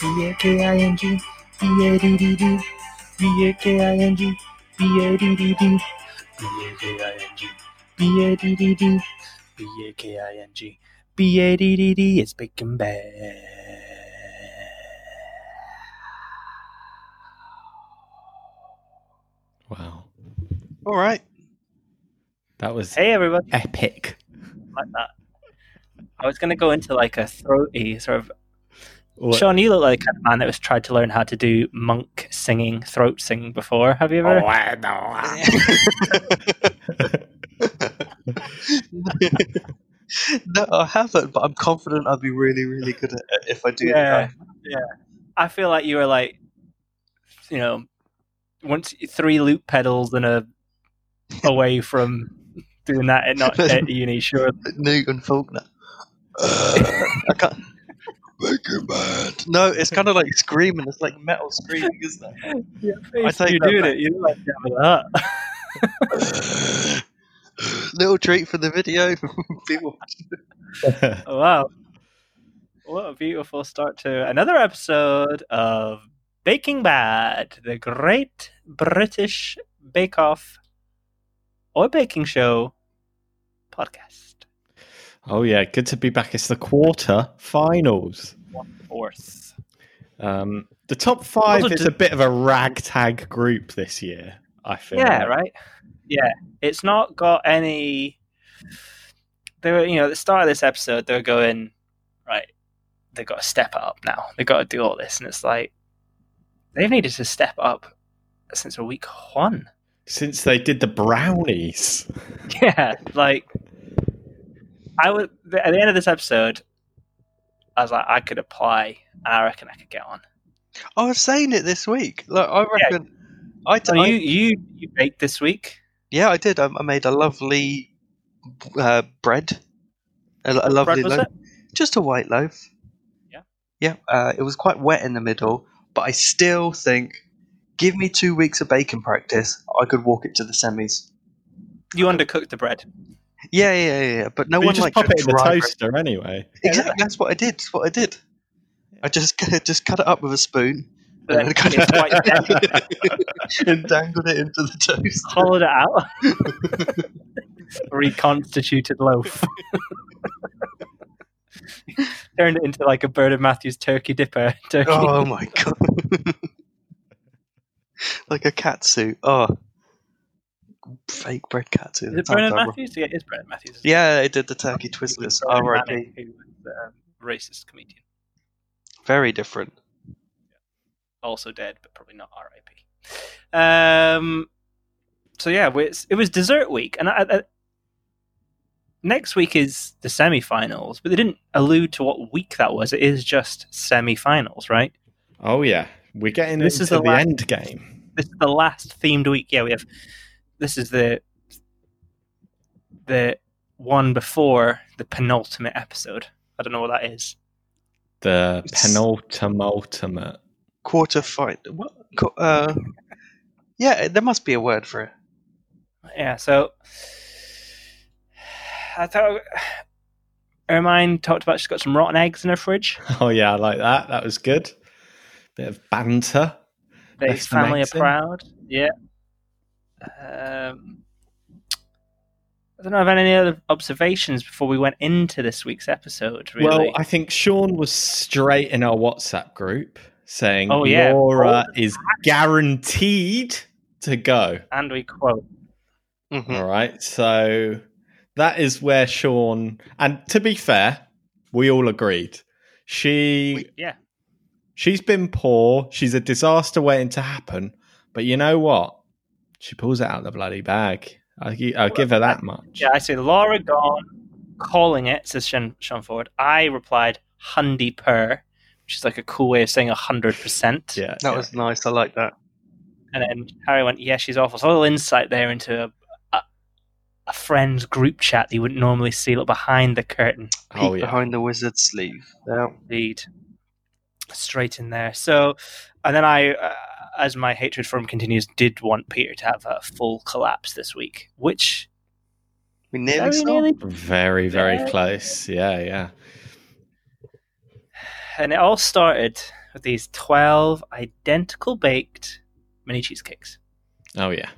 B A K I N G, B A D D D, B A K I N G, B A D D D, B A K I N G, B A D D D, B A K I N G, B A D D D. It's Baking Bad. Wow. All right. That was Hey everybody, epic. like that. I was gonna go into like a throaty sort of. What- Sean, you look like a man that was tried to learn how to do monk singing, throat singing before. Have you ever? Oh, I know. no, I haven't, but I'm confident I'd be really, really good at it if I do. It. Yeah, yeah. I feel like you were like, you know, once three loop pedals and a away from doing that at not at uni. Sure, that. Newton Faulkner. I can't. Baking Bad. No, it's kind of like screaming. It's like metal screaming, isn't it? yeah, I take you're doing back. it. You look like you that. Little treat for the video. People Oh, wow. What a beautiful start to another episode of Baking Bad, the great British Bake Off or Baking Show podcast. Oh yeah, good to be back. It's the quarter finals. Fourth. Um, the top five is a bit of a ragtag group this year. I feel. Yeah, right? Yeah. It's not got any. They were, you know, at the start of this episode, they were going, right, they've got to step up now. They've got to do all this. And it's like, they've needed to step up since week one. Since they did the brownies. Yeah, like I would at the end of this episode, I was like, I could apply, and I reckon I could get on. I was saying it this week. Look, I reckon. I, So I- you you you baked this week? yeah, I did. I, I made a lovely uh, bread. A, a lovely bread was loaf. it? Just a white loaf. Yeah. Yeah. Uh, it was quite wet in the middle, but I still think, give me two weeks of baking practice, I could walk it to the semis. You undercooked the bread. Yeah, yeah, yeah. yeah. But no But you one just like pop it in the dry bread. toaster anyway. Exactly. That's what I did. That's what I did. I just just cut it up with a spoon. But and, kind it's quite dense. and dangled it into the toast. Hollowed it out. Reconstituted loaf. Turned it into like a Bernard Matthews turkey dipper. Turkey. Oh my god! like a cat suit. Oh, fake bread cat suit. Is it Bird sounds of. Matthews? Yeah, it is Bernard Matthews. Yeah, it did the turkey It was R.I.P. Manning, who was a racist comedian. Very different. also dead, but probably not R.I.P. Um, so yeah, it's- it was dessert week, and I, I, next week is the semi-finals, but they didn't allude to what week that was. It is just semi-finals, right? Oh yeah, we're getting This into is the the, last- end game. This is the last themed week. Yeah, we have. This is the the one before the penultimate episode. I don't know what that is. The It's- penultimate. Quarter fight. What? Co- Uh, yeah, there must be a word for it. Yeah, so I thought Hermine talked about she's got some rotten eggs in her fridge. Oh yeah, I like that. That was good. Bit of banter. The family are proud. Yeah. Um, I don't know if I had any other observations before we went into this week's episode. Really, Well, I think Sean was straight in our WhatsApp group saying Oh, yeah. Laura is guaranteed to go. and we quote. Mhm. All right. So that is where Sean and to be fair, we all agreed. She We, yeah, she's been poor. She's a disaster waiting to happen. But you know what? She pulls it out of the bloody bag. I'll, I'll give her that much. yeah. I say Laura gone, calling it. Says Sean, Sean Ford. I replied hundy per, which is like a cool way of saying hundred percent. Yeah. That was nice. I like that. And then Harry went, "Yeah, she's awful." So a little insight there into a, a, a friend's group chat that you wouldn't normally see look behind the curtain. Oh Peek yeah. behind the wizard's sleeve. Yeah. Indeed, straight in there. So, and then I, uh, as my hatred for him continues, did want Peter to have a full collapse this week, which We nearly very saw. nearly, Very, very Yeah. close. Yeah, yeah. and it all started with these 12 identical baked mini cheesecakes. Oh yeah.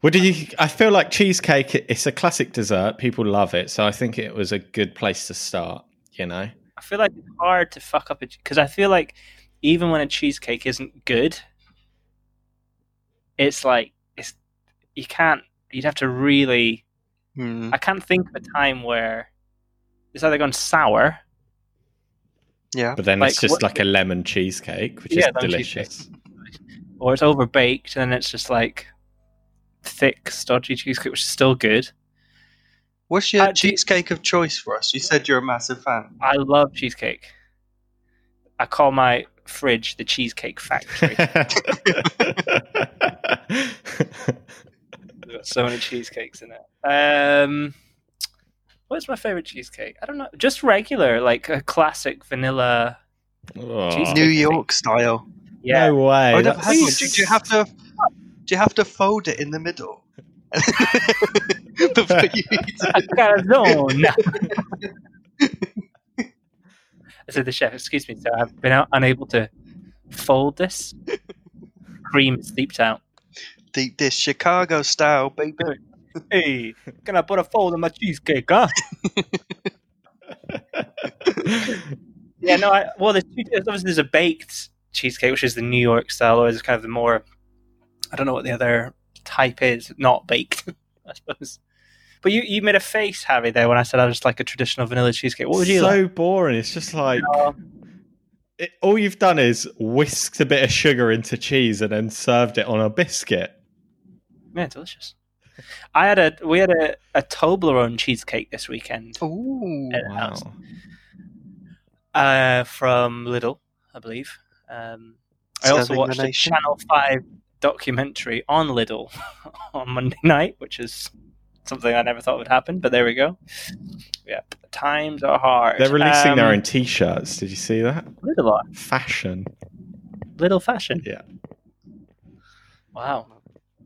What do you? I feel like cheesecake. It's a classic dessert. People love it, so I think it was a good place to start. You know. I feel like it's hard to fuck up it because I feel like even when a cheesecake isn't good, it's like it's you can't. You'd have to really. Hmm. I can't think of a time where it's either gone sour. Yeah. But then Like, it's just what- like a lemon cheesecake, which Yeah, is delicious. or it's overbaked and then it's just like thick, stodgy cheesecake, which is still good. What's your Uh, do cheesecake of choice for us? You said you're a massive fan. I love cheesecake. I call my fridge the cheesecake factory. There's got so many cheesecakes in it. Um, what's my favorite cheesecake? I don't know. Just regular, like a classic vanilla. Oh, Cheesecake. New York style. Yeah, No way. I've never had one. Do, do you have to? Do you have to fold it in the middle? Before you eat it? I said the chef, excuse me, so I've been out, unable to fold this. Cream is seeped out. Deep dish Chicago style, baby. Hey, can I put a fold in my cheesecake, huh? Yeah, no, I, well, there's two, there's- obviously there's a baked cheesecake, which is the New York style, or is kind of the more, I don't know what the other type is, not baked, I suppose. But you, you made a face, Harry, there when I said I just like a traditional vanilla cheesecake. What would you so like? boring. It's just like Oh, it, all you've done is whisked a bit of sugar into cheese and then served it on a biscuit. yeah, delicious. I had a we had a, a Toblerone cheesecake this weekend Ooh. at Wow. uh, from Lidl, I believe. Um, I also watched a. Channel Five documentary on Lidl on Monday night, which is something I never thought would happen. But there we go. Yeah, times are hard. They're releasing their Um, own T-shirts. Did you see that? Lidl Fashion. Lidl fashion. Yeah. Wow.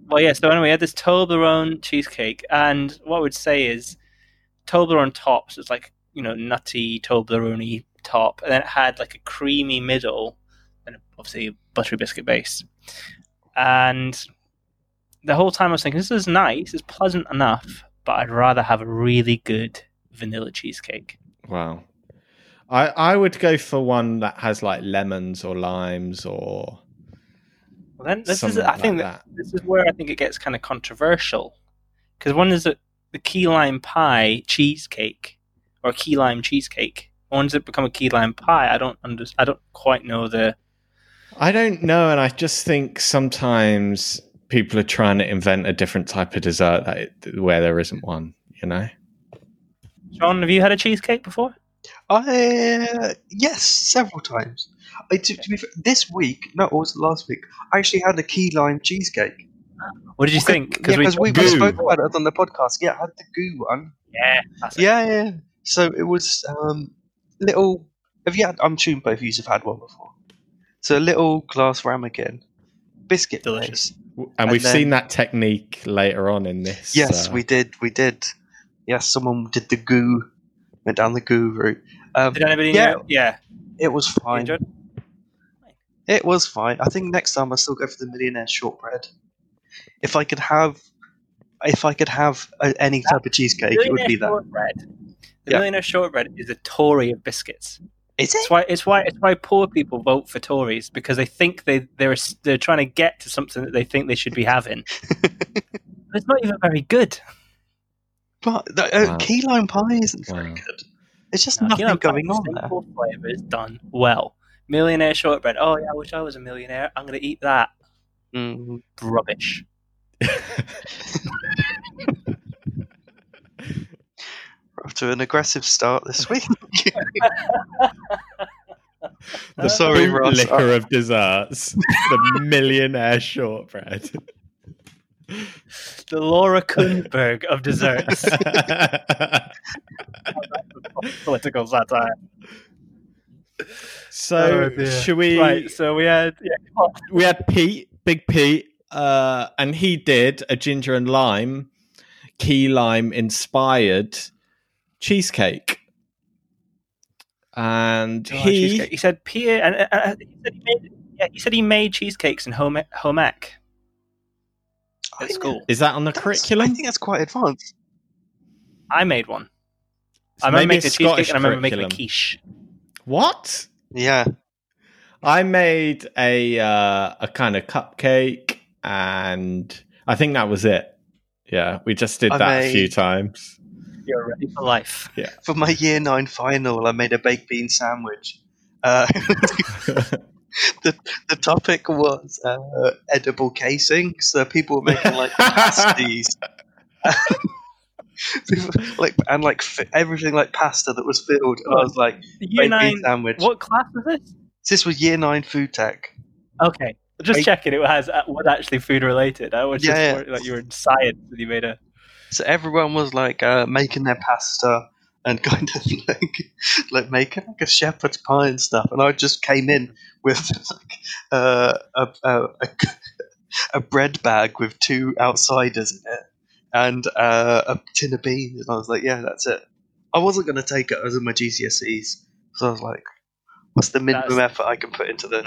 Well, yeah. So anyway, we had this Toblerone cheesecake, and what I would say is Toblerone tops It's like you know nutty Toblerone top, and then it had like a creamy middle, and obviously a buttery biscuit base. And the whole time I was thinking, this is nice, it's pleasant enough, but I'd rather have a really good vanilla cheesecake. Wow. I I would go for one that has like lemons or limes or Well, then this is, I think like that this is where I think it gets kind of controversial because one is a, the key lime pie cheesecake or key lime cheesecake. One's it become a key lime pie? I don't under, I don't quite know the. I don't know, and I just think sometimes people are trying to invent a different type of dessert that it, where there isn't one. You know. John, have you had a cheesecake before? I uh, yes, several times. I, to, to be fair, this week, no, it was last week. I actually had a key lime cheesecake. What did you think? Yeah, because we, we spoke about it on the podcast. Yeah, I had the goo one. yeah, that's it. Yeah, yeah. So it was um, little. Have you had? I'm assuming both of you have had one before. So a little glass ramekin, biscuit Delicious. base. And, we've then- seen that technique later on in this. Yes, uh, we did. We did. Yes, someone did the goo, went down the goo route. Um, Did anybody Yeah. know? Yeah, it was fine. enjoyed- It was fine. I think next time I'll still go for the millionaire shortbread. If I could have, if I could have a, any type of cheesecake, it would be that. shortbread. The Yeah. millionaire shortbread is a Tory of biscuits. Is It's why it's why it's why poor people vote for Tories because they think they they're they're trying to get to something that they think they should be having. it's not even very good. But the, uh, Wow. key lime pie isn't very good. There's just No, nothing you know, going on there. simple flavors done well. Millionaire shortbread. Oh yeah, I wish I was a millionaire. I'm gonna eat that. Mm. Rubbish. We're off to an aggressive start this week. the Sorry, Ross. liquor of desserts, the millionaire shortbread. The Laura Kuenssberg of desserts. Political satire. so, Oh, should we? Right. So we had yeah. come on. we had Pete, Big Pete, uh, and he did a ginger and lime, key lime inspired cheesecake. and Oh, he cheesecake. he said Peter, and uh, uh, he said he made, yeah, he said he made cheesecakes in home home ec at think school. is that on the that's- curriculum? I think that's quite advanced. I made one. So I remember making a cheesecake Scottish and I remember making a curriculum. quiche. What? Yeah. I made a uh, a kind of cupcake, and I think that was it. Yeah, we just did I that a few times. You're ready for life. Yeah. For my year nine final, I made a baked bean sandwich. Uh, the the topic was uh, edible casing, so people were making like pasties, like and like fi- everything like pasta that was filled. And I was like, Year baked nine. bean sandwich. What class was this? This was year nine food tech. Okay, just Wait. checking. It was uh, was actually food related. I was just Yeah, yeah. worried you were in science and you made a. So everyone was like uh, making their pasta and kind of like like making like a shepherd's pie and stuff, and I just came in with like uh, a, a, a bread bag with two outsiders in it and uh, a tin of beans, and I was like, yeah, that's it. I wasn't going to take it as my GCSEs, so I was like, what's the minimum That's- effort I can put into this?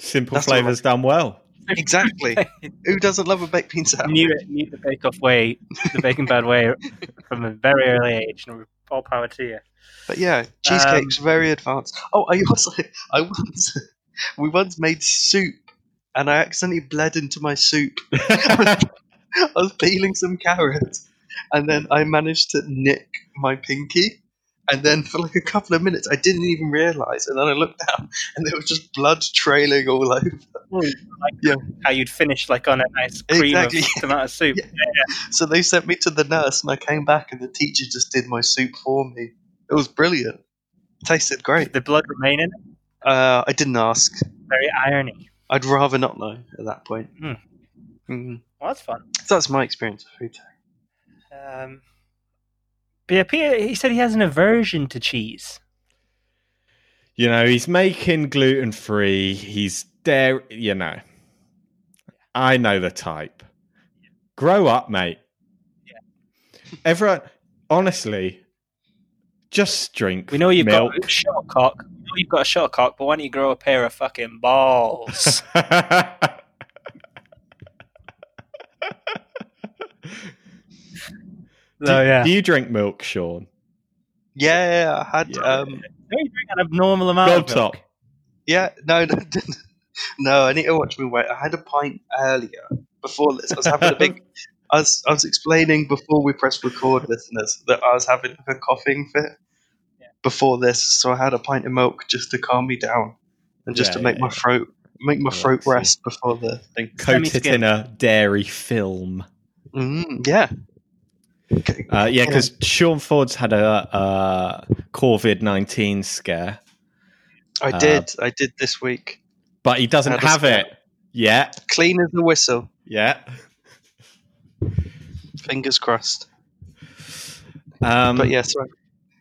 Simple That's flavors done well. Exactly. Who doesn't love a baked bean sandwich? knew it, knew the Bake Off way, the Baking Bad way, from a very early age, and all power to you. But yeah, cheesecake's um, very advanced. Oh, I also I once we once made soup, and I accidentally bled into my soup. I was peeling some carrots, and then I managed to nick my pinky. And then for like a couple of minutes, I didn't even realize. And then I looked down, and there was just blood trailing all over. Like Yeah. how you'd finish like on a nice cream Exactly. of tomato soup. Yeah. So they sent me to the nurse, and I came back, and the teacher just did my soup for me. It was brilliant. tasted great. Did the blood remain in it? Uh, I didn't ask. Very irony. I'd rather not know at that point. Hmm. Mm. Well, that's fun. So that's my experience of food tech. Um, but yeah, Peter, he said he has an aversion to cheese. You know, he's making gluten free. He's dairy. You know, I know the type. Grow up, mate. Yeah. Everyone, honestly, just drink. We know you've milk. got a shuttlecock. We know you've got a short cock, but why don't you grow a pair of fucking balls? do, so yeah, do you drink milk, Sean? Yeah, I had. Yeah. Um, don't you drink an abnormal amount Gold of milk? top. yeah, no, no, no. I need to watch me wait. I had a pint earlier before this. I was having a big. I was, I was explaining before we pressed record, listeners, that I was having a coughing fit Yeah. before this, so I had a pint of milk just to calm me down and just Yeah, to make yeah, my yeah. throat make my Yeah, throat see. rest before the thing. Coat it in a dairy film. Mm, yeah. Okay. Uh, yeah, because Sean Ford's had a, a COVID nineteen scare, I uh, did. I did this week. but he doesn't have it yet. Clean as a whistle. Yeah. Fingers crossed. Um, But yeah, sorry.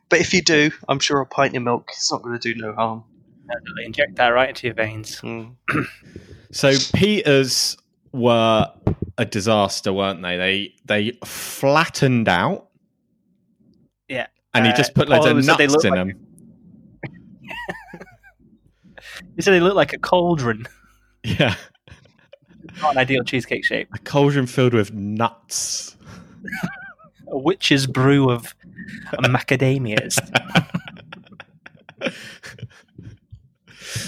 But if you do, I'm sure a pint of milk is not going to do no harm. Inject that right into your veins. Mm. So Peters were a disaster, weren't they? They they flattened out. Yeah. And he Uh, just put loads Paul of nuts in like- them. he said they look like a cauldron, Yeah. not an ideal cheesecake shape. A cauldron filled with nuts. A witch's brew of macadamias.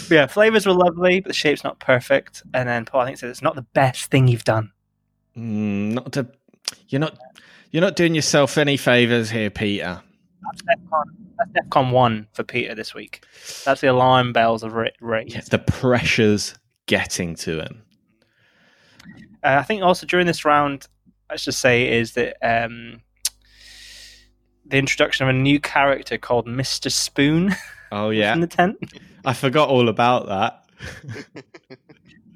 Yeah, flavors were lovely, but the shape's not perfect. And then Paul, I think, said it's not the best thing you've done. Mm, not to you're not you're not doing yourself any favors here, Peter. That's DEFCON, that's DEFCON 1 for Peter this week. That's the alarm bells of raised. Yeah, the pressure's getting to him. Uh, I think also during this round, let's just say, is that um, the introduction of a new character called Mr. Spoon Oh yeah, in the tent. I forgot all about that.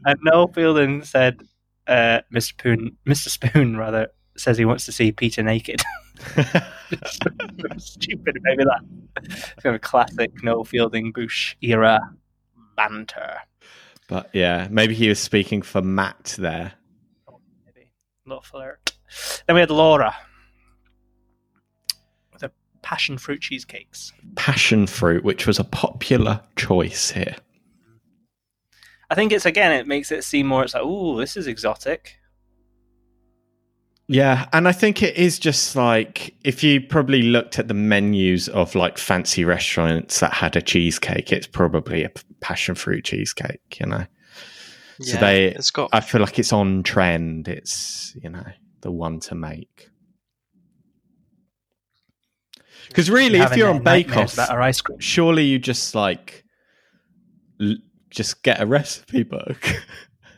And Noel Fielding said, uh, Mr. Spoon, Mr. Spoon, rather, says he wants to see Peter naked. Stupid, maybe that. It's kind of a classic Noel Fielding Boosh era banter. but yeah, maybe he was speaking for Matt there. Maybe. Little flirt. Then we had Laura. With a passion fruit cheesecakes. Passion fruit, which was a popular choice here. I think it's again, it makes it seem more. It's like, oh, this is exotic. Yeah, and I think it is just like if you probably looked at the menus of like fancy restaurants that had a cheesecake, it's probably a passion fruit cheesecake, you know. So Yeah, they- it's got I feel like it's on trend. It's you know the one to make. Because really, if you're on Bake nightmares Off, ice cream. surely you just like l- just get a recipe book,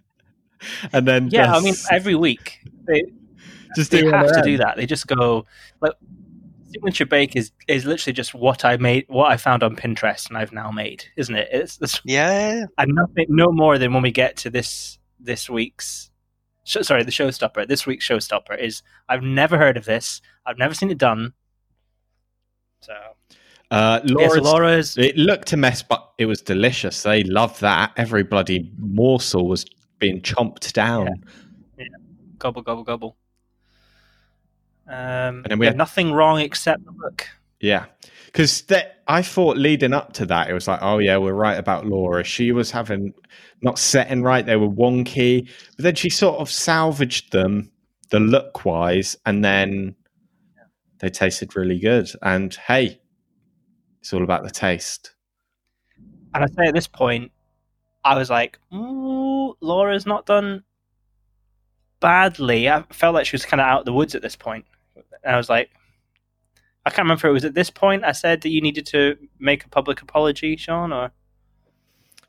and then Yeah, I mean, every week they just they do have to of do that. They just go like signature bake is is literally just what I made, what I found on Pinterest, and I've now made, isn't it? It's, it's yeah, and nothing, no more than when we get to this this week's. sh- Sorry, the showstopper. This week's showstopper is I've never heard of this. I've never seen it done. So Uh, yeah, so Laura's, Laura's it looked a mess, but it was delicious. They loved that. Every bloody morsel was being chomped down. Yeah, gobble gobble gobble. Um, And then we yeah, had- nothing wrong except the look. Yeah, because I thought leading up to that, it was like, oh yeah, we're right about Laura. She was having not setting right; they were wonky. But then she sort of salvaged them, the look wise, and then they tasted really good. And hey, it's all about the taste. And I say at this point, I was like, Ooh, Laura's not done badly. I felt like she was kind of out of the woods at this point. And I was like, I can't remember if it was at this point I said that you needed to make a public apology, Sean, or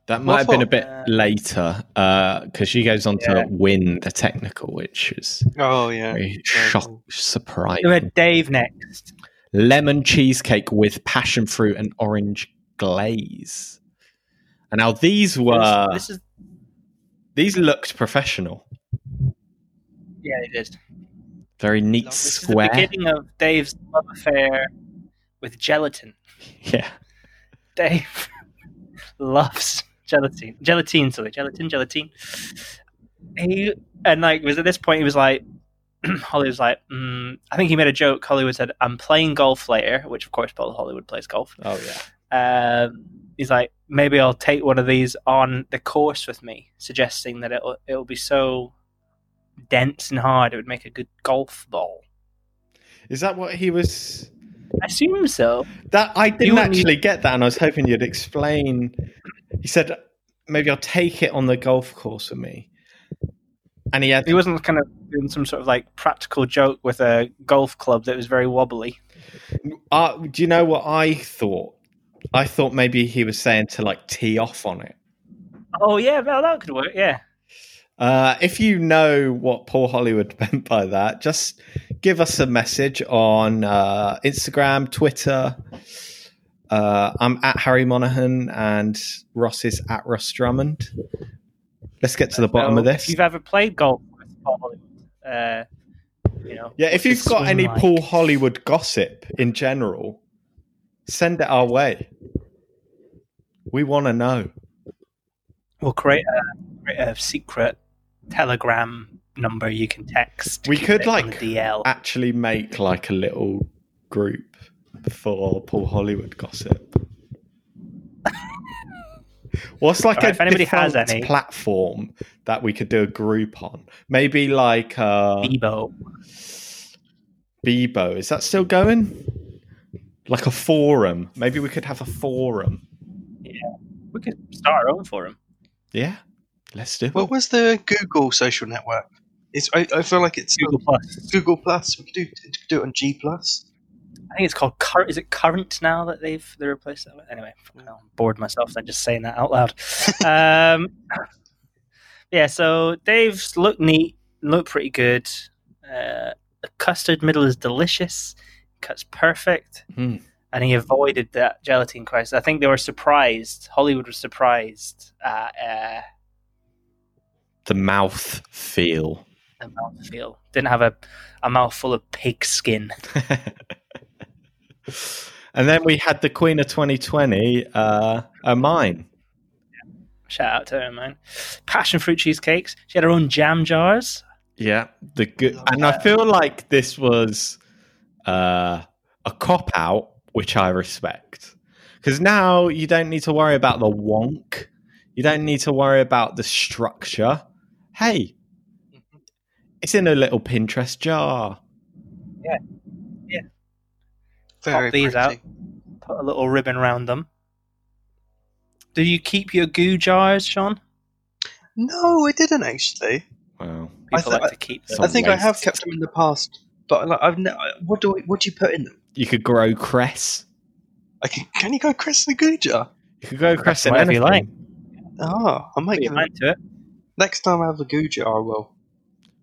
That might I have been a bit Uh, later because she goes on Yeah. to win the technical, which is oh yeah, very Yeah. shock, you surprising. had Dave next. Lemon cheesecake with passion fruit and orange glaze. And now these were this is these looked professional, yeah, it is. very neat This This is the square. beginning of Dave's love affair with gelatin. Yeah, Dave loves gelatin. Gelatine, sorry, gelatin, gelatine. He and like was at this point he was like Holly was like, mm, I think he made a joke. Hollywood said, "I'm playing golf later," which of course Paul Hollywood plays golf. oh yeah. Um, he's like, maybe I'll take one of these on the course with me, suggesting that it'll it'll be so dense and hard it would make a good golf ball. Is that what he was? I assume so. That I didn't actually get that, and I was hoping you'd explain. He said maybe I'll take it on the golf course with me, and he had He wasn't kind of doing some sort of like practical joke with a golf club that was very wobbly. Uh, do you know what I thought? I thought maybe he was saying to like tee off on it. Oh yeah, well that could work. Yeah, Uh, if you know what Paul Hollywood meant by that, just give us a message on uh, Instagram, Twitter. Uh, I'm at Harry Monaghan and Ross is at Ross Drummond. Let's get to the bottom So of this. If you've ever played golf with Paul Hollywood, uh, you know, Yeah, if you've got any like? Paul Hollywood gossip in general, send it our way. We want to know. we'll create a, create a secret Telegram number you can text. We could, like, DL. Actually, make like a little group for Paul Hollywood gossip. What's like Alright, a if anybody has defunct any- platform that we could do a group on? Maybe like uh, Bebo. Bebo. Is that still going? Like a forum. Maybe we could have a forum. Yeah. We could start our own forum. Yeah, let's do it. What was the Google social network? It's I, I feel like it's Google Plus. Google Plus. We could do, do it on G Plus. I think it's called current. Is it current now that they've they replaced that? with? Anyway, I'm bored myself. I'm just saying that out loud. um, yeah. So Dave's look neat, look pretty good. Uh, the custard middle is delicious. Cuts perfect, Hmm. and he avoided that gelatin crisis. I think they were surprised. Hollywood was surprised at uh, the mouth feel. the mouthfeel. Didn't have a a mouthful of pig skin. and then we had the Queen of 2020, uh, Hermine. Shout out to her, man. Passion fruit cheesecakes. She had her own jam jars. Yeah, the good, and I feel like this was uh, a cop out which I respect. Because now you don't need to worry about the wonk. You don't need to worry about the structure. Hey, it's in a little Pinterest jar. Very these out. Put a little ribbon around them. Do you keep your goo jars, Sean? No, I didn't actually. Wow. I th- like to keep them. I think I have kept them in the past, but like, I've ne- what do I, what do you put in them? You could grow cress. I can, can you go in the Goo jar? You could grow cress in Whatever you like. Oh, ah, I might Put give your it, to it. next time I have a Goo jar. I will.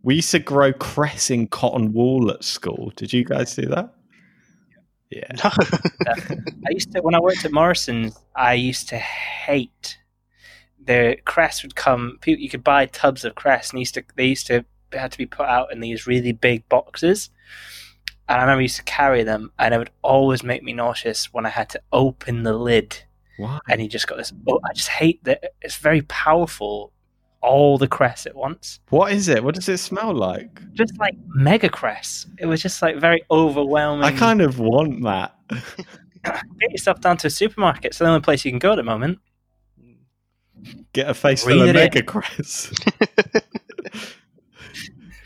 We used to grow cress in cotton wool at school. Did you guys do that? Yeah. Uh, I used to when I worked at Morrison's. I used to hate the cress would come. People, you could buy tubs of cress, and used to they used to they had to be put out in these really big boxes. And I remember I used to carry them, and it would always make me nauseous when I had to open the lid, Why? and you just got this. Oh, I just hate that it's very powerful. All the cress at once, What is it? What does it smell like? just like mega cress. It was just like very overwhelming. I kind of want that. get yourself down to a supermarket. It's the only place you can go at the moment. Get a face full of it mega cress.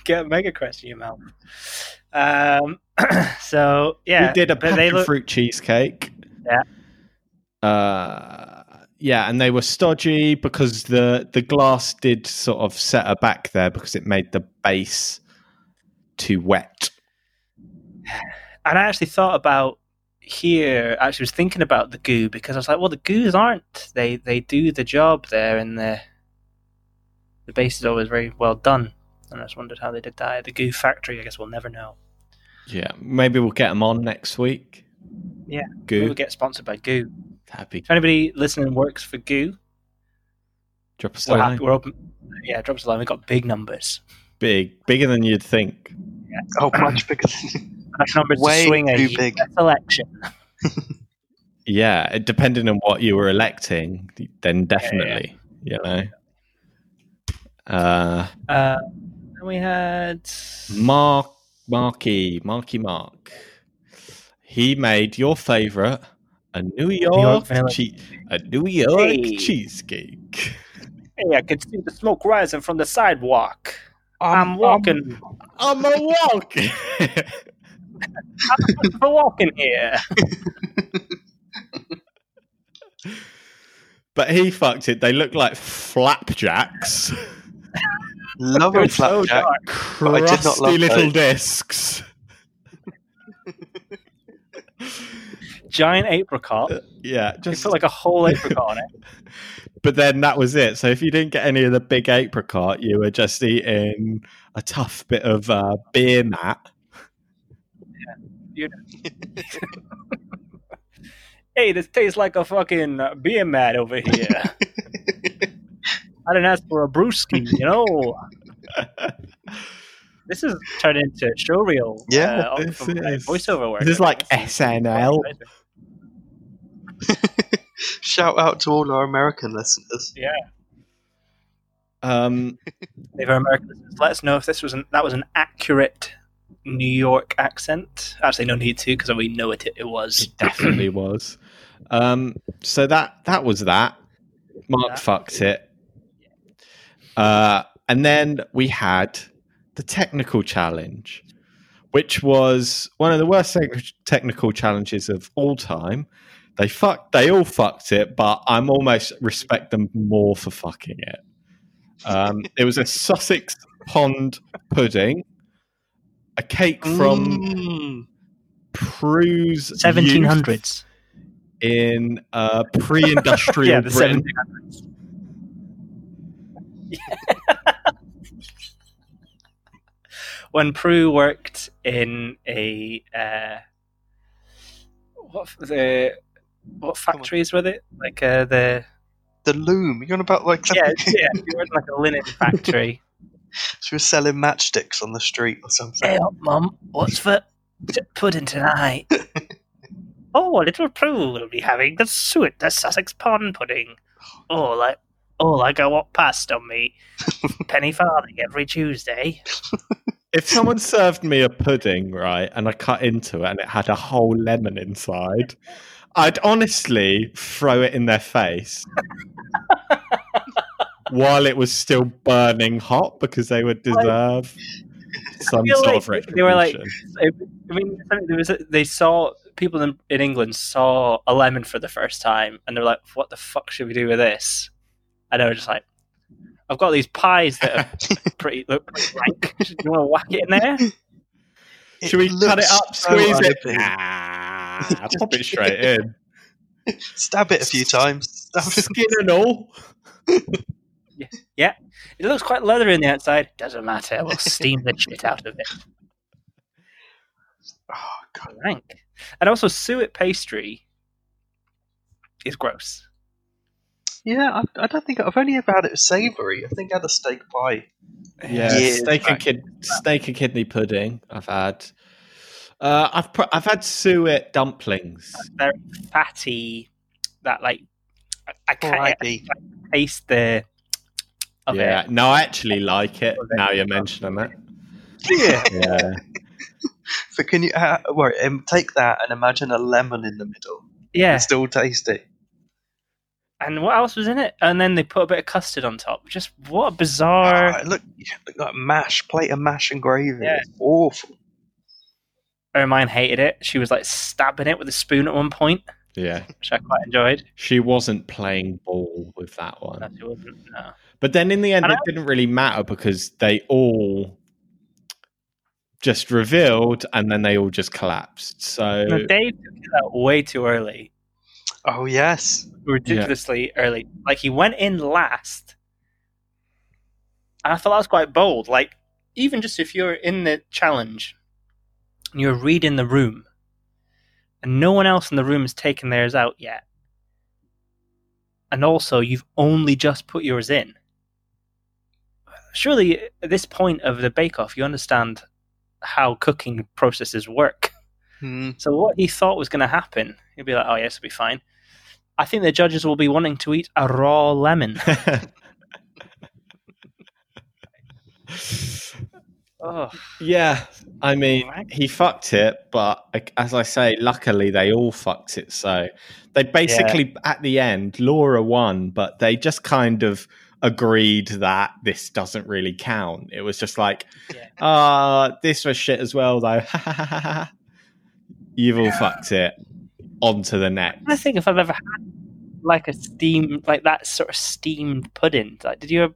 get a mega crest in your mouth. Um, so yeah, we did a but they look fruit cheesecake. Yeah. Uh, yeah, and they were stodgy because the the glass did sort of set her back there because it made the base too wet. and I actually thought about here. I actually was thinking about the goo because I was like, well, the goos aren't. They they do the job there, and the the base is always very well done. And I just wondered how they did that at the goo factory. I guess we'll never know. Yeah, maybe we'll get them on next week. Yeah, goo. We'll get sponsored by Goo. That'd If anybody listening works for Goo, drop us a line. we're open. Yeah, drop us a line. We've got big numbers. Big, bigger than you'd think. oh, much bigger. Than, Enough numbers Way to swing a too big. US election. Yeah, depending on what you were electing, then definitely, you know. Uh, Uh, and we had Mark, Marky, Marky Mark. He made your favorite a New York, vanilla. che- a New York Hey. cheesecake. Hey, I can see the smoke rising from the sidewalk. Um, I'm walking. I'm a walk. I'm walking here. but he fucked it. They look like flapjacks, love a It's so flapjack. I did not crusty love little those. discs. Giant apricot. Yeah, You just put like a whole apricot on it. But then that was it. So if you didn't get any of the big apricot, you were just eating a tough bit of uh, beer mat. Hey, this tastes like a fucking uh, beer mat over here. I didn't ask for a brewski, you know. This is turned into showreel. Yeah, uh, this from, uh, is- voiceover work. This is like SNL. Shout out to all our American listeners. Yeah, Um, if our American listeners, let us know if this was an, that was an accurate New York accent. Actually, no need to because we know it. It was. it definitely was. Um, so that that was that. Mark That- fucked it. Uh, and then we had the technical challenge, which was one of the worst technical challenges of all time. They fucked. They all fucked it, but I'm almost respect them more for fucking it. Um, it was a Sussex pond pudding, a cake from Mm. Prue's youth 1700s. in uh, pre-industrial Yeah, Britain. 1700s. when Prue worked in a uh, what the what factories were it? Like uh, the The loom. You're on about like yeah yeah, she worked in like a linen factory. she was selling matchsticks on the street or something. hey up, mum, what's for pudding tonight? oh, little Prue will be having the suet, the Sussex pond pudding. Oh, like oh, like I walk past on me penny farthing every Tuesday. if someone served me a pudding, right, and I cut into it and it had a whole lemon inside, I'd honestly throw it in their face while it was still burning hot because they would deserve some feel sort like of retribution. they were like- I mean, there was a, they saw people in, in England saw a lemon for the first time, and they're like, "What the fuck should we do with this?" And they were just like, "I've got these pies that are pretty look pretty rank. do you want to whack it in there?" Should we cut it looks up, so squeeze it? Unappealing. Ah, pop it straight in. Stab it a few times. Stab it. Skin and all. Yeah. It looks quite leathery on the outside. Doesn't matter. We'll steam the shit out of it. Oh god. Rank. And also, suet pastry is gross. Yeah, I, I don't think I've only ever had it savoury. I think I had a steak pie. Yeah, steak and kid, steak and kidney pudding. I've had. Uh, I've pr- I've had suet dumplings. Very fatty. That like I, I can't Variety. taste the. Of yeah, it. no, I actually like it. Okay. Now you're mentioning it. Yeah. Yeah, So can you uh, wait, um, take that and imagine a lemon in the middle? Yeah. It's still tasty. And what else was in it? And then they put a bit of custard on top. Just what a bizarre. Ah, look, look like mash, plate of mash and gravy. Yeah. It's awful. Hermine hated it. She was like stabbing it with a spoon at one point, yeah. which I quite enjoyed. She wasn't playing ball with that one. No, she wasn't. No. But then in the end, And it I- didn't really matter because they all just revealed and then they all just collapsed. So No, Dave took it out way too early. Oh yes. ridiculously early. Like he went in last, and I thought that was quite bold. Like even just if you're in the challenge and you're reading the room, and no one else in the room has taken theirs out yet, and also you've only just put yours in. Surely, at this point of the Bake Off, you understand how cooking processes work. Hmm. So what he thought was going to happen, he'd be like, "Oh yes, it'll be fine." I think the judges will be wanting to eat a raw lemon. oh, yeah, I mean, he fucked it, but as I say, luckily they all fucked it. So they basically, at the end, Laura won, but they just kind of agreed that this doesn't really count. It was just like, Yeah. ah, this was shit as well, though. You've all fucked it. On to the next. I think if I've ever had like a steam, like that sort of steamed pudding. Like, did your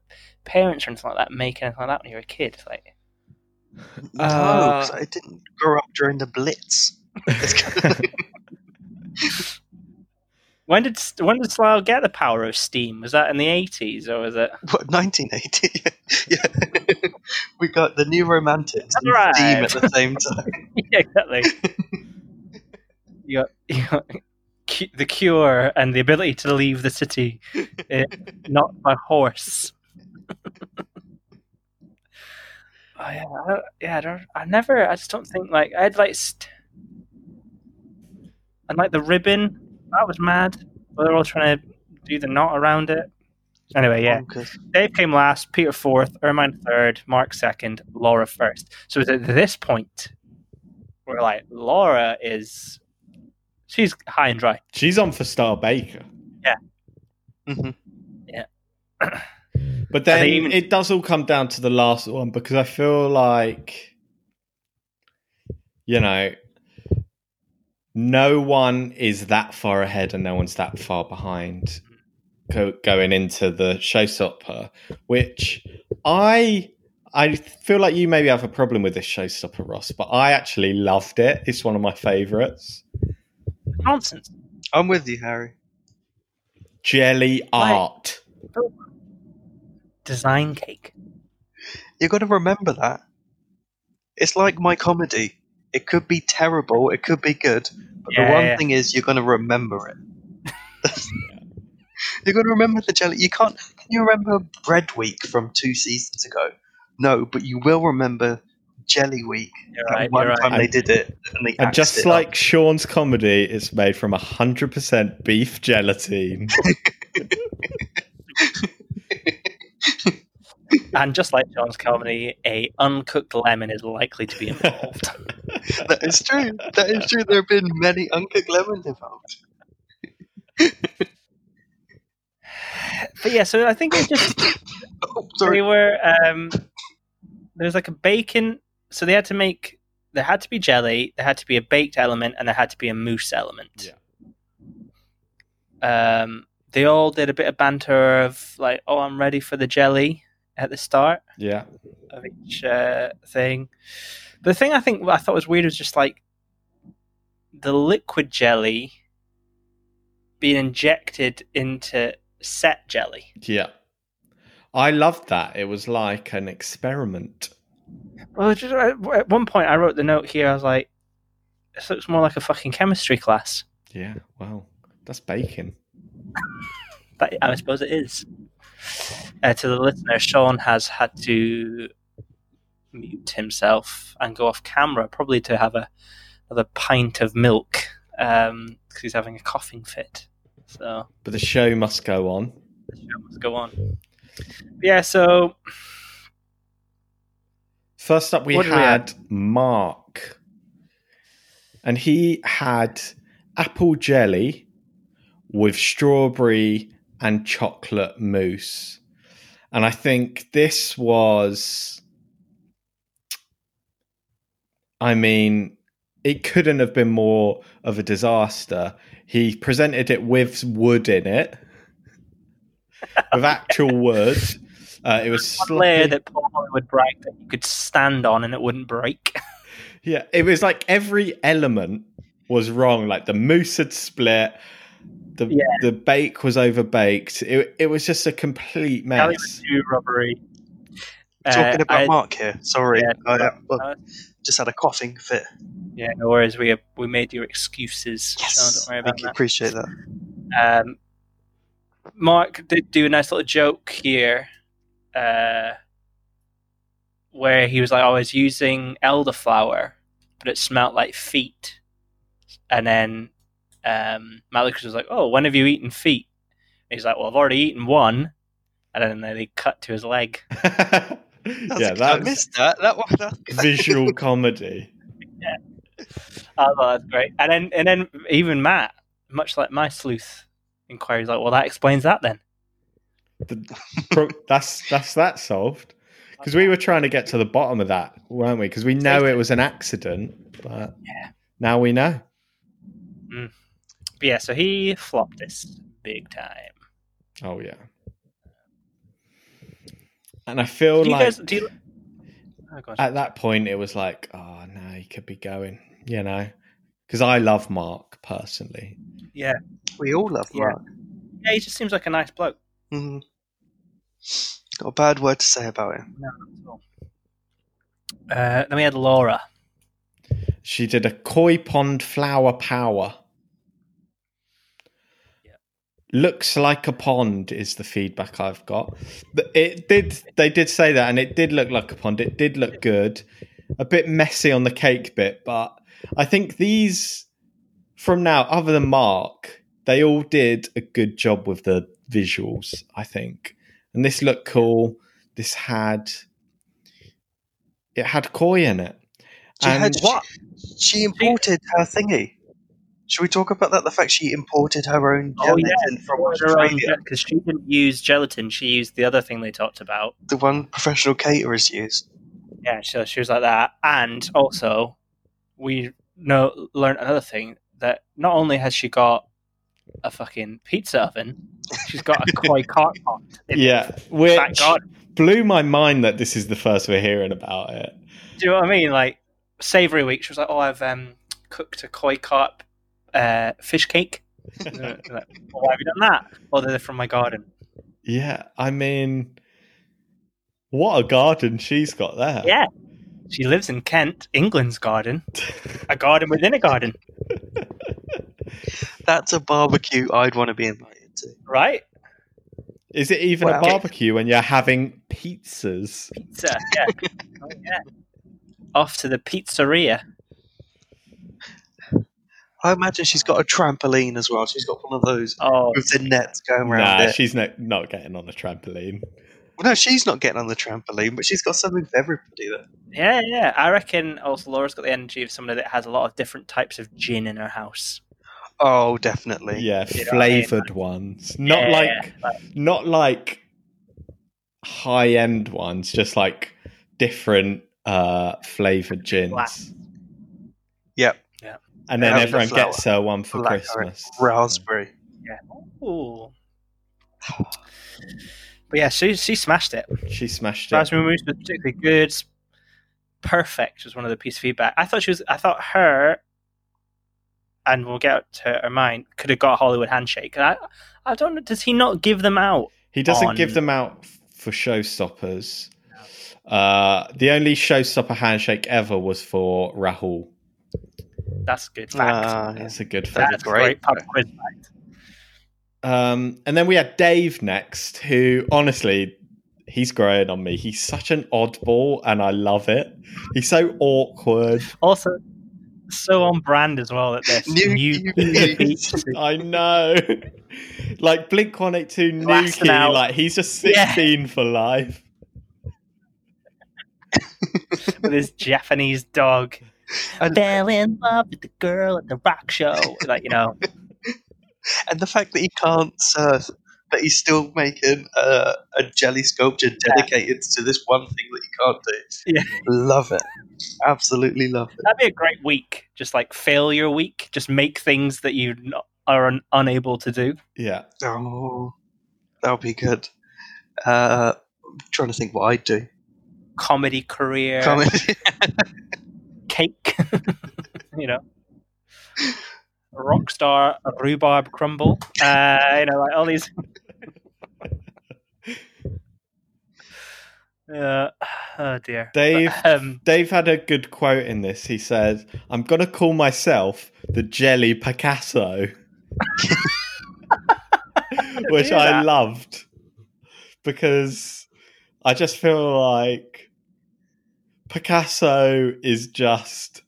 parents or anything like that make anything like that when you were a kid? Like, No, Uh, 'cause I didn't grow up during the Blitz. when did when did Slough get the power of steam? Was that in the eighties or was it? What, 1980? yeah. we got the new romantics and Right. Steam at the same time. yeah, exactly. you got, you got the cure and the ability to leave the city, eh, not by horse. Oh yeah, I don't, yeah. I, don't, I never. I just don't think like I had like. St- and like the ribbon, that was mad. They're all trying to do the knot around it. Anyway, yeah. Bonkers. Dave came last, Peter fourth, Hermine third, Mark second, Laura first. So it's at this point, we're like, Laura is, she's high and dry. She's on for Star Baker. Yeah mhm. But then even- it does all come down to the last one because I feel like, you know, no one is that far ahead and no one's that far behind go, going into the showstopper, which I. I feel like you maybe have a problem with this showstopper, Ross, but I actually loved it. It's one of my favourites. Nonsense. I'm with you, Harry. Jelly art. Oh, Design cake. You've got to remember that. It's like my comedy. It could be terrible, it could be good, but Yeah, the one yeah. thing is you're going to remember it. you're going to remember the jelly. You can't. Can you remember Bread Week from two seasons ago? No, but you will remember Jelly Week. You're right. one You're right. time they did it, and they And just it like up. Sean's comedy, it's made from 100% beef gelatine. And just like John's comedy, a uncooked lemon is likely to be involved. that is true. That is true. There have been many uncooked lemons involved. but yeah, so I think it just Oh, they were um there's like a bacon so they had to make there had to be jelly there had to be a baked element and there had to be a mousse element um they all did a bit of banter of like oh i'm ready for the jelly at the start Yeah. of each uh, thing the thing i think i thought was weird was just like the liquid jelly being injected into set jelly Yeah. I loved that. It was like an experiment. Well, just, uh, at one point, I wrote the note here. I was like, "This looks more like a fucking chemistry class." Yeah. Well, that's bacon. But I suppose it is. Uh, to the listener, Sean has had to mute himself and go off camera, probably to have a another pint of milk because he's having a coughing fit. So But the show must go on. the show must go on. Yeah. So First up, we did we had Mark. And he had apple jelly with strawberry and chocolate mousse. And I think this was. I mean, it couldn't have been more of a disaster. He presented it with wood in it, with actual wood. Uh, it was layer slightly- that Paul would break that you could stand on and it wouldn't break. Yeah, it was like every element was wrong. Like the mousse had split, the Yeah. the bake was overbaked. It it was just a complete Jelly mess. was too rubbery. Talking Uh, about I- Mark here. Sorry. Yeah, I, uh, well, uh, just had a coughing fit. Yeah, no worries. We we made your excuses. Yes. So don't worry Thank about you. Appreciate that. that. Um, Mark did do a nice little joke here, uh, where he was like, "I was using elderflower, but it smelt like feet." And then um, Malik was like, "Oh, when have you eaten feet?" And he's like, "Well, I've already eaten one." And then they cut to his leg. yeah, I missed that. That one. That, visual comedy. I thought that's great. And then and then even Matt, much like my sleuth inquiry, is like, "Well, that explains that then." The- pro- that's that's that solved. Because we were trying to get to the bottom of that, weren't we? Because we know it was an accident, but Yeah. now we know. But yeah, so he flopped this big time. Oh yeah. And I feel Do you like guys do you? Oh, go at that point it was like, oh no, he could be going, you know, because I love Mark personally. yeah, we all love Yeah. Mark. yeah, he just seems like a nice bloke. Mhm. Got a bad word to say about him. No, not at all. Uh, then we had Laura. She did a koi pond flower power. Looks like a pond is the feedback I've got. But It did. They did say that, and it did look like a pond. It did look good. A bit messy on the cake bit, but I think these from now, other than Mark, they all did a good job with the visuals. I think, and this looked cool. This had it had koi in it. She And had what? She imported her thingy. Should we talk about that? The fact she imported her own Oh, gelatin yeah. from Australia, because she didn't use gelatin; she used the other thing they talked about. the one professional caterers use. Yeah, so she was like that, and also we know learned another thing that not only has she got a fucking pizza oven, she's got a koi carp pot. in Yeah, which back blew my mind that this is the first we're hearing about it. Do you know what I mean? Like savory week, she was like, "Oh, I've um, cooked a koi carp uh, fish cake." Like, well, why have you done that? Oh, they're from my garden. Yeah, I mean, what a garden she's got there. Yeah, she lives in Kent, England's garden, a garden within a garden, That's a barbecue I'd want to be invited to. right? Is it even Wow. a barbecue when you're having pizzas? Pizza, yeah, oh, yeah. Off to the pizzeria. I imagine she's got a trampoline as well. She's got one of those Oh, with the nets going around Nah, it. she's not, not getting on a trampoline. Well, no, she's not getting on the trampoline, but she's got something for everybody there. Yeah, yeah. I reckon also Laura's got the energy of somebody that has a lot of different types of gin in her house. Oh, definitely. Yeah, You know what I mean? flavored ones. Not Yeah, like like- not like high end ones, just like different uh flavored gins. Black. Yep. And then everyone flower. gets her one for Black Christmas. Raspberry. Yeah. Ooh. But yeah, she she smashed it. She smashed it. Raspberry Mousse was particularly good. Perfect was one of the piece of feedback. I thought she was. I thought her, and we'll get to Hermine. Could have got a Hollywood handshake. And I, I don't know. Does he not give them out? He doesn't on- give them out for showstoppers. Uh, the only showstopper handshake ever was for Rahul. That's good fact. Ah. That's a good fact. That's great. great pub quiz fact. Um, and then we had Dave next, who honestly, he's growing on me. He's such an oddball, and I love it. He's so awkward. Also, so on brand as well that this New- new, new new beats. beats. I know. like Blink One Eight Two Blasting Newquay, like he's just Yeah. sixteen for life. with his Japanese dog. And- Fell in love with the girl at the rock show. Like you know, And the fact that he can't surf, but he's still making uh, a jelly sculpture dedicated to this one thing that he can't do. Yeah. Love it. Absolutely love it. that'd be a great week. Just like failure week. Just make things that you are un- unable to do. Yeah. Oh, that would be good. Uh, I'm trying to think what I'd do. Comedy career, Comedy. cake. you know, rock star rhubarb crumble. Uh, you know, like all these. Uh, oh dear. Dave Um, Dave had a good quote in this. He said, I'm gonna call myself the Jelly Picasso. Which I loved. Because I just feel like Picasso is just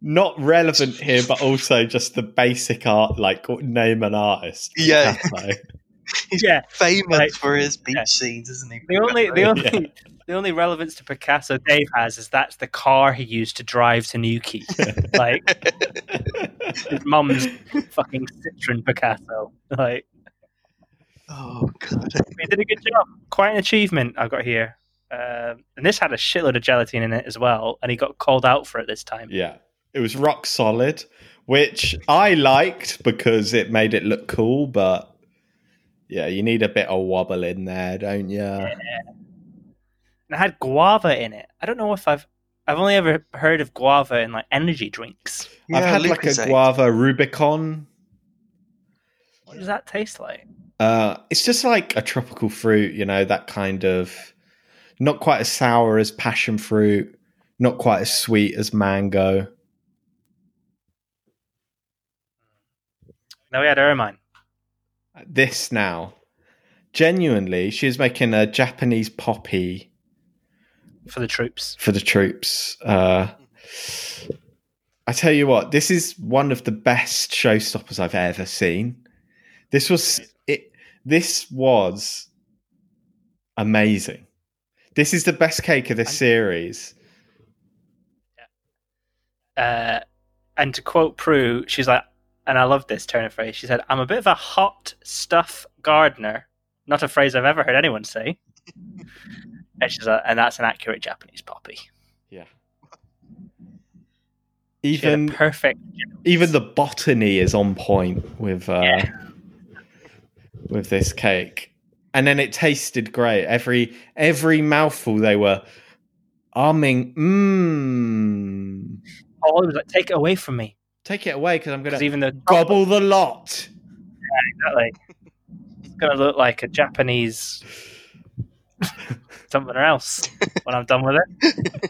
not relevant here, but also just the basic art, like name an artist. Yeah. Picasso. yeah, Famous Right. for his beach Yeah. scenes, isn't he? The only the Yeah. only the only relevance to Picasso Dave has is that's the car he used to drive to Newquay. like his mum's fucking Citroen Picasso. Like oh god. he did a good job. Quite an achievement I got here. Um, and this had a shitload of gelatin in it as well, and he got called out for it this time. Yeah. It was rock solid, which I liked because it made it look cool, but yeah, you need a bit of wobble in there, don't you? And it had guava in it. I don't know if I've I've only ever heard of guava in like energy drinks. I've Yeah, had like a Lucozade. guava Rubicon. What does that taste like? Uh, it's just like a tropical fruit, you know, that kind of not quite as sour as passion fruit, not quite as sweet as mango. Now we had Hermine. This now, genuinely, she was making a Japanese poppy for the troops. for the troops. Uh, I tell you what, this is one of the best showstoppers I've ever seen. This was it. This was amazing. This is the best cake of this series. Uh, and to quote Prue, she's like, and I love this turn of phrase. She said, "I'm a bit of a hot stuff gardener." Not a phrase I've ever heard anyone say. and she's like, and that's an accurate Japanese poppy. Yeah. She had a Even perfect. even the botany is on point with uh, Yeah. with this cake, and then it tasted great. Every every mouthful they were ah, umming. Mmm. Oh, it was like, take it away from me. Take it away because I'm gonna even the gobble the lot. exactly, it's gonna look like a Japanese something else when I'm done with it.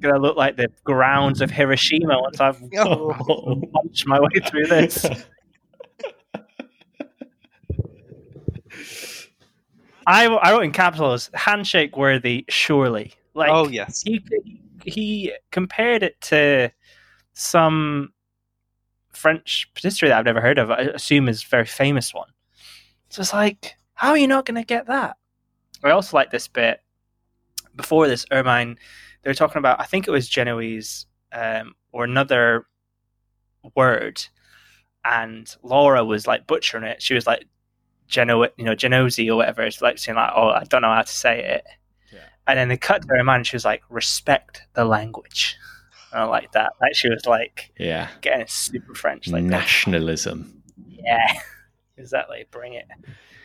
Gonna look like the grounds of Hiroshima once I've Oh. punched my way through this. I, I wrote in capitals handshake worthy surely like oh yes. he he compared it to some French patisserie that I've never heard of I assume is a very famous one so it's like how are you not going to get that I also like this bit. Before this, Hermine, they were talking about. I think it was Genoese um, or another word, and Laura was like butchering it. She was like Geno, you know, Genoese or whatever. It's like saying like, "Oh, I don't know how to say it." Yeah. And then they cut to Hermine, she was like, "Respect the language." And I like that. Like she was like Yeah. getting super French, like Nationalism. yeah, exactly. Bring it.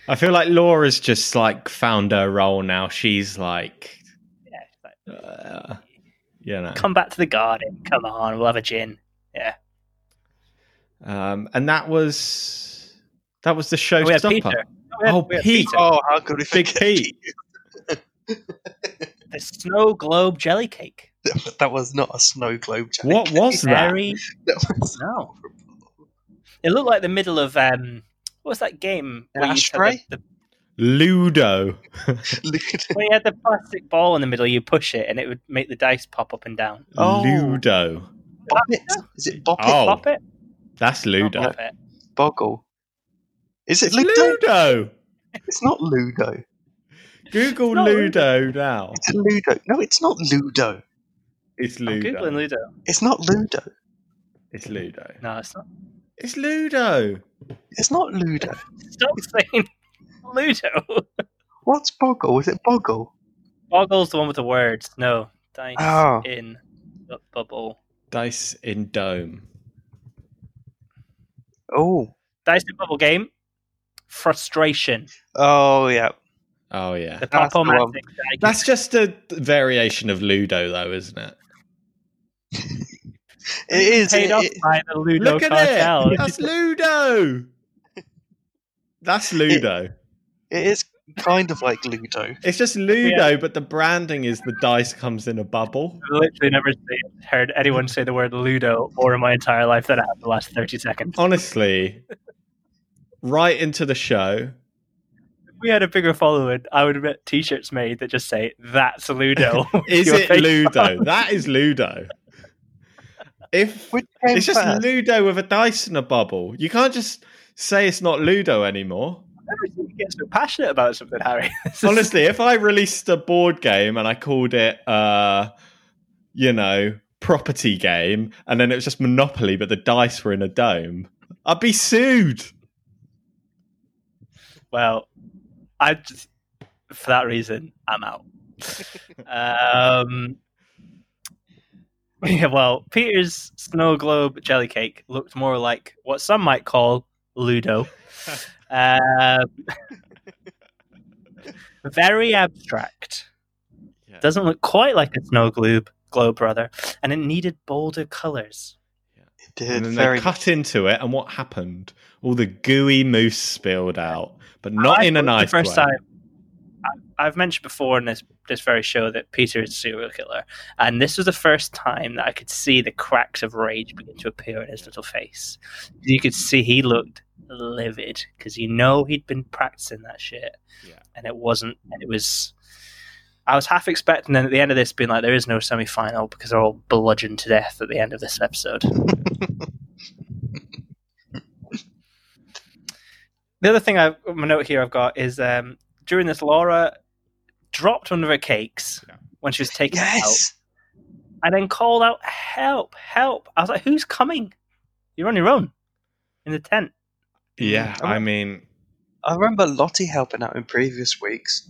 I feel like Laura's just like found her role now. She's like, Yeah, like, uh, you know. come back to the garden. Come on, we'll have a gin. Yeah, Um, and that was that was the Oh, we had showstopper. Peter. we had- Oh, we had Pete. Peter. Oh, how could we Big forget Pete. the snow globe jelly cake. you? That was not a snow globe. jelly cake. What cake. was that? Very That was no. It looked like the middle of um. What was that game? An where you just had ashtray? The, the, Ludo. where you had the plastic ball in the middle, you push it, and it would make the dice pop up and down. Oh. Ludo. Bop it? Is it Bop Oh. Pop it. That's Ludo. Pop it. it? Boggle. Is it Ludo? Ludo. It's not Ludo. Google not Ludo now. It's Ludo. No, it's not Ludo. It's Ludo. I'm Ludo. googling Ludo. It's not Ludo. It's Ludo. No, it's not. It's Ludo. It's not Ludo. Stop saying Ludo. What's Boggle? Is it Boggle? Boggle's the one with the words. No, dice Oh. in the bubble. Dice in Dome. Oh. Dice in bubble game. Frustration. Oh, yeah. Oh yeah. The That's the one. That's just a variation of Ludo, though, isn't it? It is. paid It, off it, by the Ludo Look at cartel. it. That's Ludo. That's Ludo. it is kind of like Ludo. It's just Ludo, but the branding is the dice comes in a bubble. I've literally never say- heard anyone say the word Ludo or in my entire life that I have the last 30 seconds. Honestly, right into the show. If we had a bigger following, I would have t shirts made that just say, That's Ludo. Is it Ludo? on. That is Ludo. If Which came it's just first? Ludo with a dice in a bubble, you can't just say it's not Ludo anymore. I've never seen you get so passionate about something, Harry. Honestly, if I released a board game and I called it, uh, you know, property game, and then it was just Monopoly, but the dice were in a dome, I'd be sued. Well, I just, for that reason, I'm out. um, yeah, well, Peter's snow globe jelly cake looked more like what some might call Ludo. Um, very abstract. Yeah. Doesn't look quite like a snow globe, globe rather, and it needed bolder colors. It did. And then very they cut into it, and what happened? All the gooey mousse spilled out, but not I in a thought it was nice the first way. time. I- I've mentioned before in this this very show that Peter is a serial killer, and this was the first time that I could see the cracks of rage begin to appear in his little face. You could see he looked livid because you know he'd been practicing that shit, Yeah. and it wasn't. And it was. I was half expecting then at the end of this being like there is no semi final because they're all bludgeoned to death at the end of this episode. the other thing I've my note here I've got is um, during this Laura dropped one of her cakes Yeah. when she was taking it out and then called out help help I was like who's coming you're on your own in the tent Yeah. I mean, I remember Lottie helping out in previous weeks.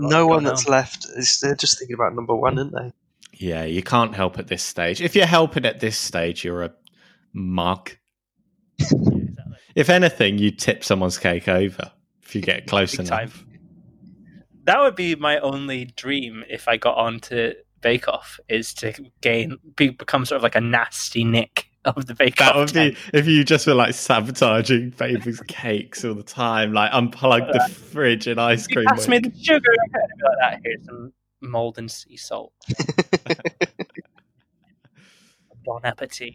Yeah, no one that's on. left is they're just thinking about number one, aren't they? yeah, you can't help at this stage. If you're helping at this stage, you're a mug. If anything, you tip someone's cake over if you get close Big enough. time. that would be my only dream if I got on to Bake Off is to gain be, become sort of like a nasty Nick of the Bake That would be if you just were like sabotaging people's cakes all the time, like unplug the fridge and ice cream. pass me the sugar I'd be like that. Here's some mold and sea salt. Bon appetit.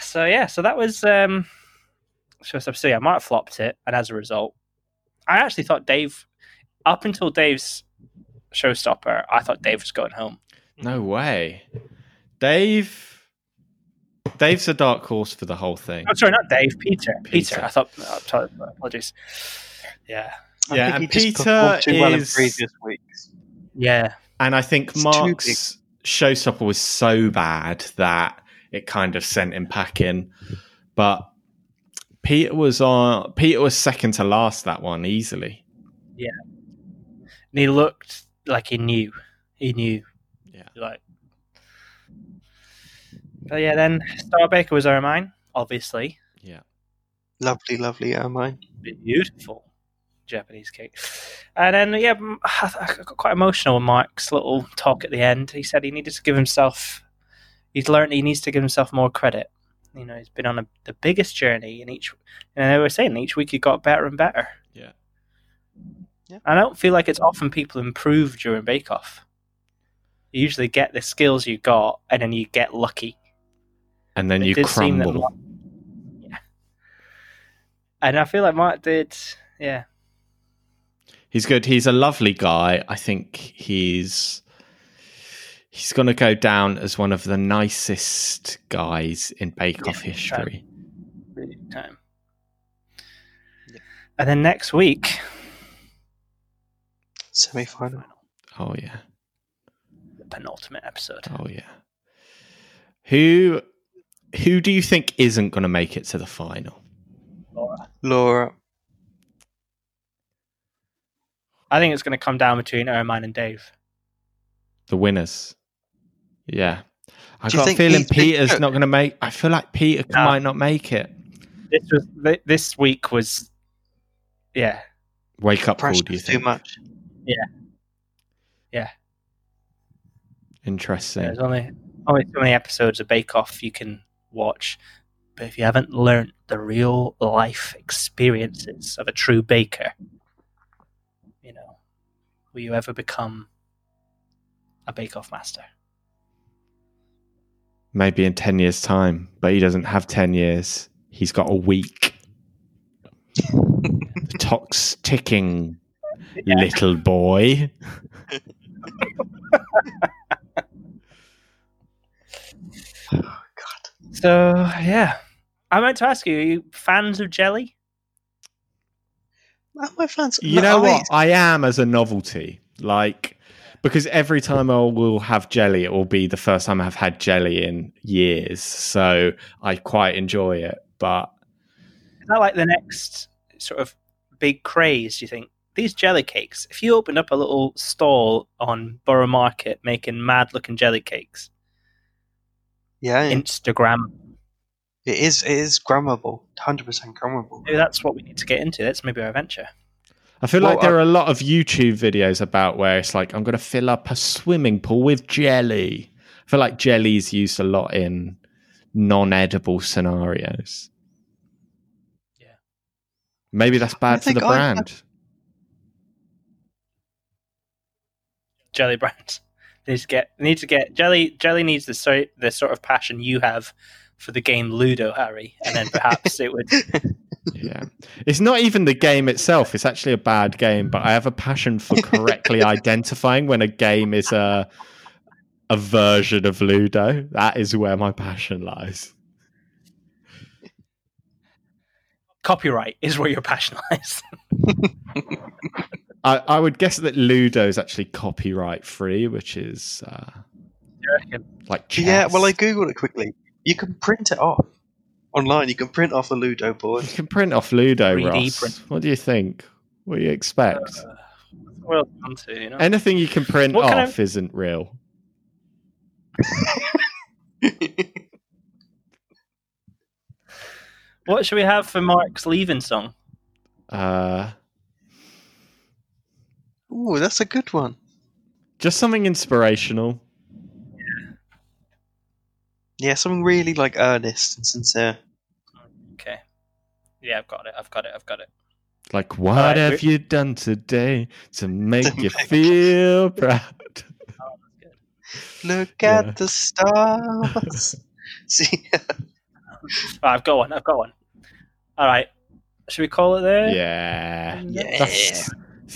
So yeah so that was um so so yeah I might have flopped it and as a result I actually thought Dave up until Dave's showstopper I thought Dave was going home. No way. Dave Dave's a dark horse for the whole thing. Oh, sorry, not Dave. Peter. Peter. Peter. I thought. Oh, sorry, apologies. Yeah. I Yeah, and Peter performed too well in is- previous weeks. Yeah. And I think It's Mark's showstopper was so bad that it kind of sent him packing. But Peter was on. Peter was second to last that one easily. Yeah. And he looked like he knew. He knew. Yeah. Like. But yeah, then Star Baker was Hermine, obviously. Yeah. Lovely, lovely Hermine. Beautiful Japanese cake. And then, yeah, I got quite emotional with Mark's little talk at the end. He said he needed to give himself, he's learned he needs to give himself more credit. You know, he's been on a, the biggest journey, and each, and they were saying each week he got better and better. Yeah. Yeah. I don't feel like it's often people improve during Bake Off. You usually get the skills you got, and then you get lucky. And then It you did seem that crumble. Mark- yeah. And I feel like Mark did, yeah. He's good. He's a lovely guy. I think he's he's going to go down as one of the nicest guys in Bake Off Yeah, history. really time. Yeah. And then next week, Semi final. Oh yeah. the penultimate episode. Oh yeah. Who who do you think isn't going to make it to the final? Laura. Laura. I think it's going to come down between Hermine and Dave. The winners. Yeah. I Do you got a feeling he's been Peter's not going to make. I feel like Peter No. might not make it. This was this week was, yeah, Wake up call. Pressure Do you too think? much. Interesting. there's only only so many episodes of Bake Off you can watch, but if you haven't learnt the real life experiences of a true baker, you know, will you ever become a Bake Off master? Maybe in ten years' time, but he doesn't have ten years. He's got a week. the clock's ticking, little boy. So yeah, I meant to ask you: Are you fans of jelly? Are my fans? You No, know I- what? I am as a novelty. Like, because every time I will have jelly, it will be the first time I've had jelly in years. So I quite enjoy it. But Is that like the next sort of big craze? Do you think these jelly cakes? If you opened up a little stall on Borough Market making mad-looking jelly cakes, Yeah, Instagram, it is. It is grammable. Hundred percent grammable. maybe that's what we need to get into. That's maybe our venture. I feel Well, like there are a lot of YouTube videos about where it's like, I'm going to fill up a swimming pool with jelly. I feel like jelly's used a lot in non edible scenarios. Yeah. Maybe that's bad for the I- brand. Jelly brands needs to get need to get jelly. Jelly needs the sort the sort of passion you have for the game Ludo, Harry, and then perhaps it would. Yeah. It's not even the game itself. It's actually a bad game, but I have a passion for correctly identifying when a game is a a version of Ludo. That is where my passion lies. Copyright is where your passion lies. I, I would guess that Ludo is actually copyright free, which is uh, like chess. Yeah. Well, I googled it quickly. You can print it off online. You can print off the Ludo board. You can print off Ludo, 3D Ross. print. What do you think? What do you expect? Uh, well done too, you know. Anything you can print what kind off of- isn't real. What should we have for Mark's leaving song? Uh, Ooh, that's a good one. just something inspirational. Yeah, yeah something really like earnest and sincere. Okay. Yeah, I've got it. I've got it. I've got it. Like, what right, have we- you done today to make To you make- feel proud? Oh, Look Yeah. at the stars. See, Oh, I've got one. I've got one. All right. Should we call it there? Yeah. yeah. That's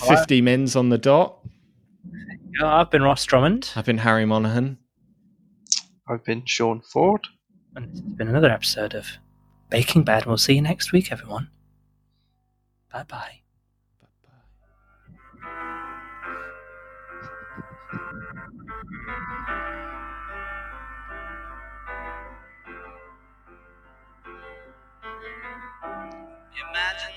50 mins on the dot. Oh, I've been Ross Drummond. I've been Harry Monaghan. I've been Sean Ford. And this has been another episode of Baking Bad. We'll see you next week, everyone. Bye bye. Imagine